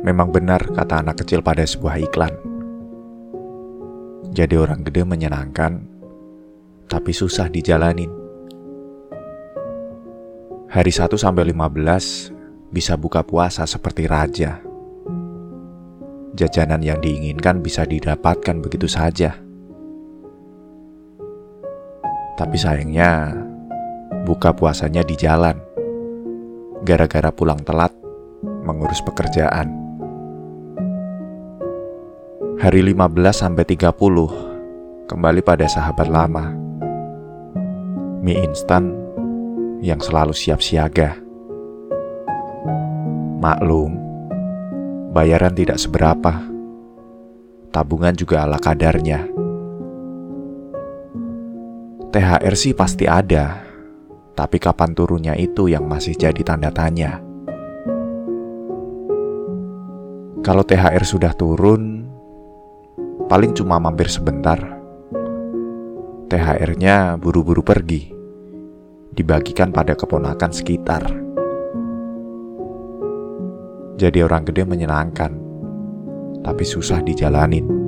Memang benar kata anak kecil pada sebuah iklan. Jadi orang gede menyenangkan, tapi susah dijalanin. Hari 1 sampai 15 bisa buka puasa seperti raja. Jajanan yang diinginkan bisa didapatkan begitu saja. Tapi sayangnya, buka puasanya di jalan. Gara-gara pulang telat mengurus pekerjaan. Hari 15 sampai 30 kembali pada sahabat lama. Mie instan yang selalu siap siaga. Maklum, bayaran tidak seberapa. Tabungan juga ala kadarnya. THR sih pasti ada, tapi kapan turunnya itu yang masih jadi tanda tanya. Kalau THR sudah turun, paling cuma mampir sebentar. THR-nya buru-buru pergi, dibagikan pada keponakan sekitar. Jadi orang gede menyenangkan, tapi susah dijalanin.